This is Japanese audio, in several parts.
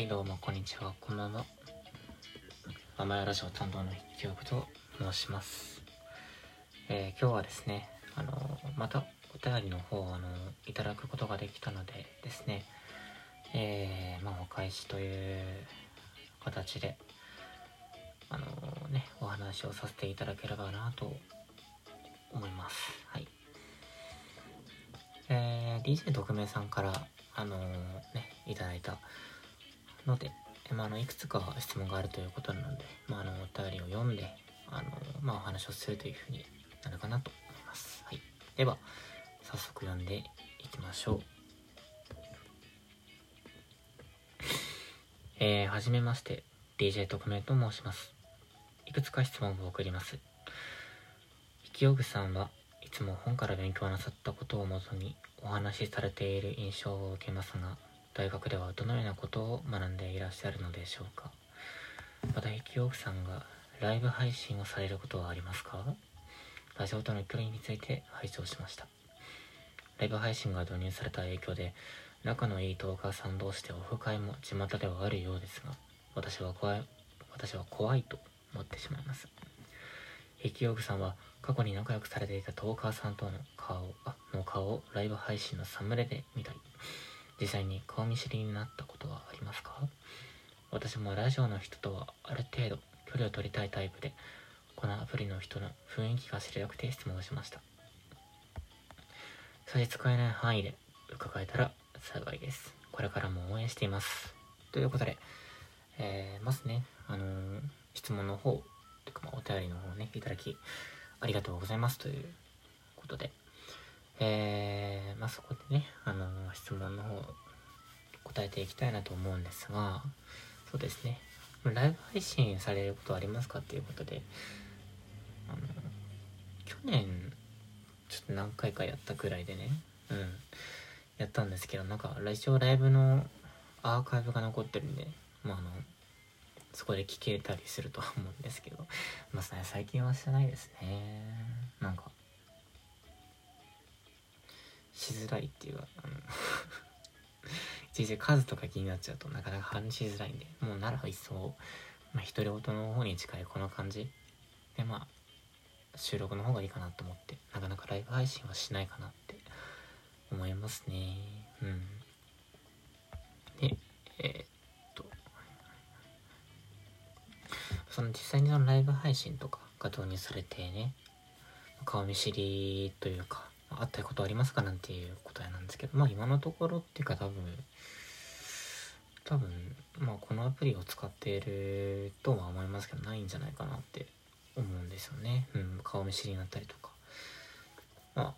はい、どうも、こんにちは。こんばんは。甘やラジオ担当の筆記憶と申します。えー今日はですね、あのまたお便りの方あのいただくことができたのでですね、えーまあ、お返しという形で、あのね、お話をさせていただければなと思います。はい。えー DJ 特命さんから、あのね、いただいたので、まあ、あのいくつか質問があるということなので、まあ、あのお便りを読んであの、まあ、お話をするというふうになるかなと思います。はい、では早速読んでいきましょう。えー、はじめまして DJ 特命と申します。いくつか質問を送ります。引きよぐさんはいつも本から勉強なさったことをもとにお話しされている印象を受けますが大学ではどのようなことを学んでいらっしゃるのでしょうか？また引き奥さんがライブ配信をされることはありますか？ラジオとの距離について拝聴しました。ライブ配信が導入された影響で仲のいいトーカーさん同士でオフ会も巷ではあるようですが私は怖い私は怖いと思ってしまいます。引き奥さんは過去に仲良くされていたトーカーさんとの顔あの顔をライブ配信のサムネで見たり実際に顔見知りになったことはありますか？私もラジオの人とはある程度距離を取りたいタイプでこのアプリの人の雰囲気が知りたくて質問をしました。差し支えない範囲で伺えたら幸いです。これからも応援しています。ということで、えー、まずね、あのー質問の方というか、まあ、お便りの方ねいただきありがとうございます。ということでえー、まあそこでね、あの質問の方答えていきたいなと思うんですが、そうですね、ライブ配信されることありますかっていうことで、あの、去年、ちょっと何回かやったくらいでね、うん、やったんですけど、なんか、一応ライブのアーカイブが残ってるんで、まああの、そこで聞けたりするとは思うんですけど、まあ最近はしてないですね。なんか、しづらいっていうか、あのいちいち数とか気になっちゃうとなかなか話しづらいんで、もうなら一層、まあ、独り言の方に近いこの感じで、まあ、収録の方がいいかなと思って、なかなかライブ配信はしないかなって思いますね。うん。で、えーっと、その実際にそのライブ配信とかが導入されてね、顔見知りというか、あったことありますかなんていう答えなんですけど、まあ今のところっていうか多分、多分、まあこのアプリを使っているとは思いますけど、ないんじゃないかなって思うんですよね。うん、顔見知りになったりとか。まあ、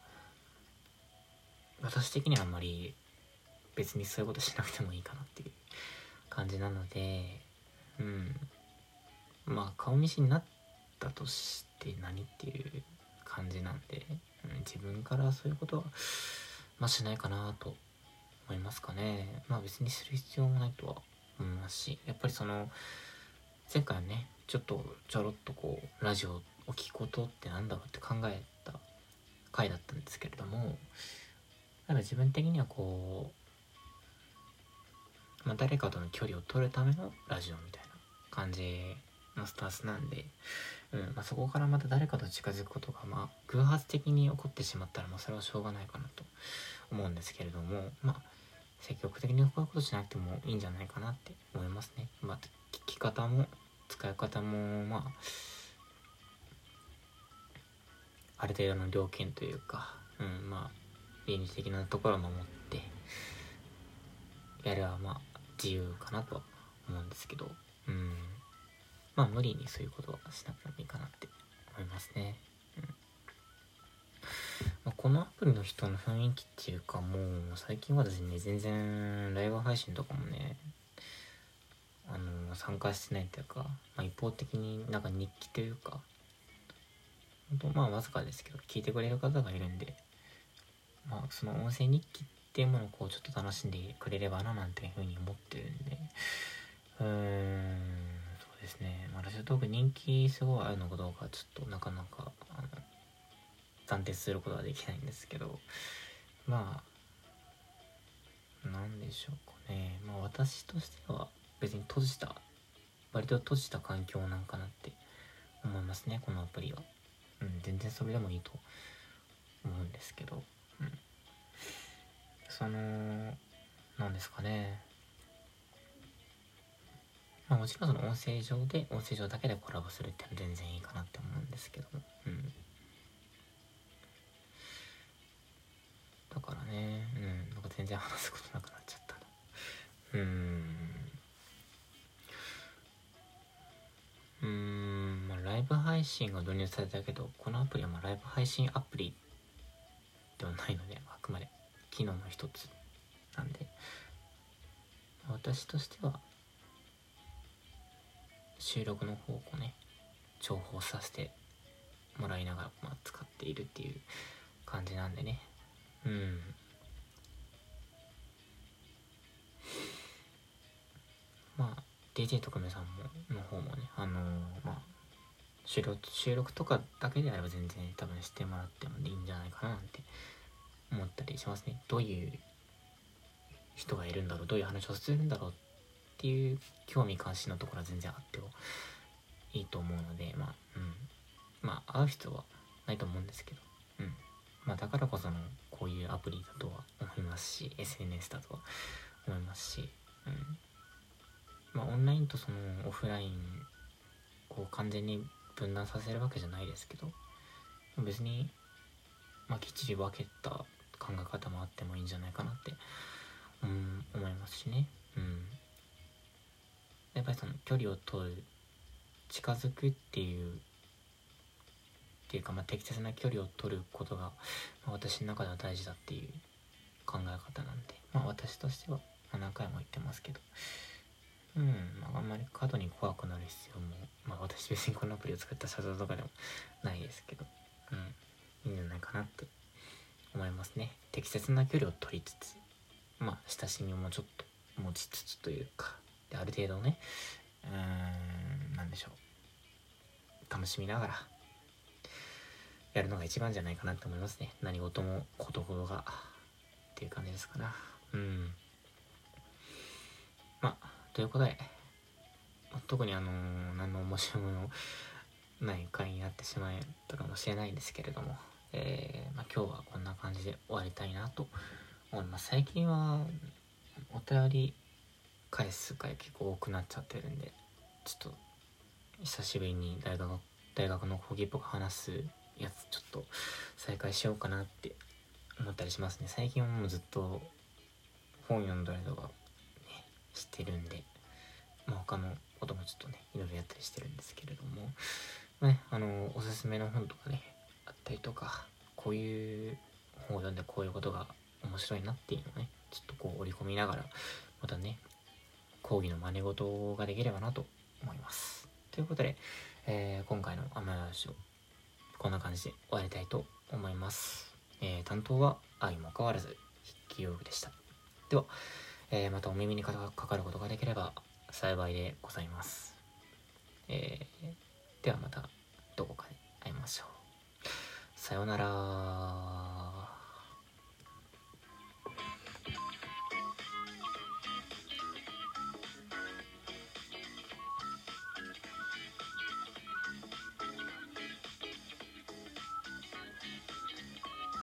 私的にはあんまり別にそういうことしなくてもいいかなっていう感じなので、うん。まあ顔見知りになったとして何っていう感じなんで、自分からそういうことは、まあ、しないかなと思いますかね。まあ別にする必要もないとは思いますしやっぱりその前回ねちょっとちょろっとこうラジオを聞くことってなんだろうって考えた回だったんですけれどもやっぱ自分的にはこう、まあ、誰かとの距離を取るためのラジオみたいな感じのスタンスなんで、うんまあ、そこからまた誰かと近づくことが、まあ、偶発的に起こってしまったら、まあ、それはしょうがないかなと思うんですけれども、まあ、積極的にこういうことしなくてもいいんじゃないかなって思いますね。まあ、聞き方も使い方も、まあ、ある程度の条件というか、うん、まあ、倫理的なところを守って、やればまあ、自由かなとは思うんですけど、うん。まあ無理にそういうことはしなくてもいいかなって思いますね。うん。まあ、このアプリの人の雰囲気っていうかもう最近はですね全然ライブ配信とかもねあの参加してないというか、まあ、一方的になんか日記というか本当まあわずかですけど聞いてくれる方がいるんでまあその音声日記っていうものをこうちょっと楽しんでくれればななんていうふうに思ってるんで。うーん。ですね、まあ、ラジオトーク人気すごいあるのかどうかちょっとなかなかあの断定することはできないんですけど。まあなんでしょうかね。まあ私としては別に閉じた割と閉じた環境なんかなって思いますね。このアプリは。うん全然それでもいいと思うんですけど。うん。そのなんですかね。まあもちろんその音声上で音声上だけでコラボするっていうのは全然いいかなって思うんですけども。うん。だからねうん。なんか全然話すことなくなっちゃったな。うん。うん、まあ、ライブ配信が導入されたけどこのアプリはまあライブ配信アプリではないのであくまで機能の一つなんで。私としては収録の方をね重宝させてもらいながら、まあ、使っているっていう感じなんでね。うん。まあ DJ 特命さんもの方もねあのー、まあ収録収録とかだけであれば全然多分してもらってもいいんじゃないかななんて思ったりしますね。どういう人がいるんだろうどういう話をするんだろうっていう興味関心のところは全然あってもいいと思うのでまあうん。まあ会う人はないと思うんですけどうん。まあだからこそのこういうアプリだとは思いますし SNS だとは思いますしうん。まあオンラインとそのオフラインこう完全に分断させるわけじゃないですけど別にまあきっちり分けた考え方もあってもいいんじゃないかなってうん思いますしね。うん。やっぱりその距離を取る近づくっていうっていうか、まあ、適切な距離を取ることが、まあ、私の中では大事だっていう考え方なんで、まあ、私としては、ま、何回も言ってますけど。うんまああんまり過度に怖くなる必要もまあ私別にこのアプリを作った社長とかでもないですけど。うんいいんじゃないかなって思いますね。適切な距離を取りつつまあ親しみもちょっと持ちつつというか。である程度ねうーんなんでしょう。楽しみながらやるのが一番じゃないかなって思いますね。何事もことほどがっていう感じですかな。うん。まあということで特にあのー、何の面白みのない回になってしまったかもしれないんですけれども、えー、まあ、今日はこんな感じで終わりたいなと思います。最近はお便り返す回結構多くなっちゃってるんでちょっと久しぶりに大学大学の講義っぽく話すやつちょっと再開しようかなって思ったりしますね。最近はもうずっと本読んだりとかねしてるんで、まあ、他のこともちょっとねいろいろやったりしてるんですけれども、ね、あのおすすめの本とかねあったりとかこういう本を読んでこういうことが面白いなっていうのをねちょっとこう織り込みながらまたね講義の真似事ができればなと思いますということで、えー、今回の「雨話」をこんな感じで終わりたいと思います、えー、担当は愛も変わらず筆記用具でしたではえー、またお耳にかかることができれば幸いでございます。え、ではまたどこかで会いましょう。さようなら。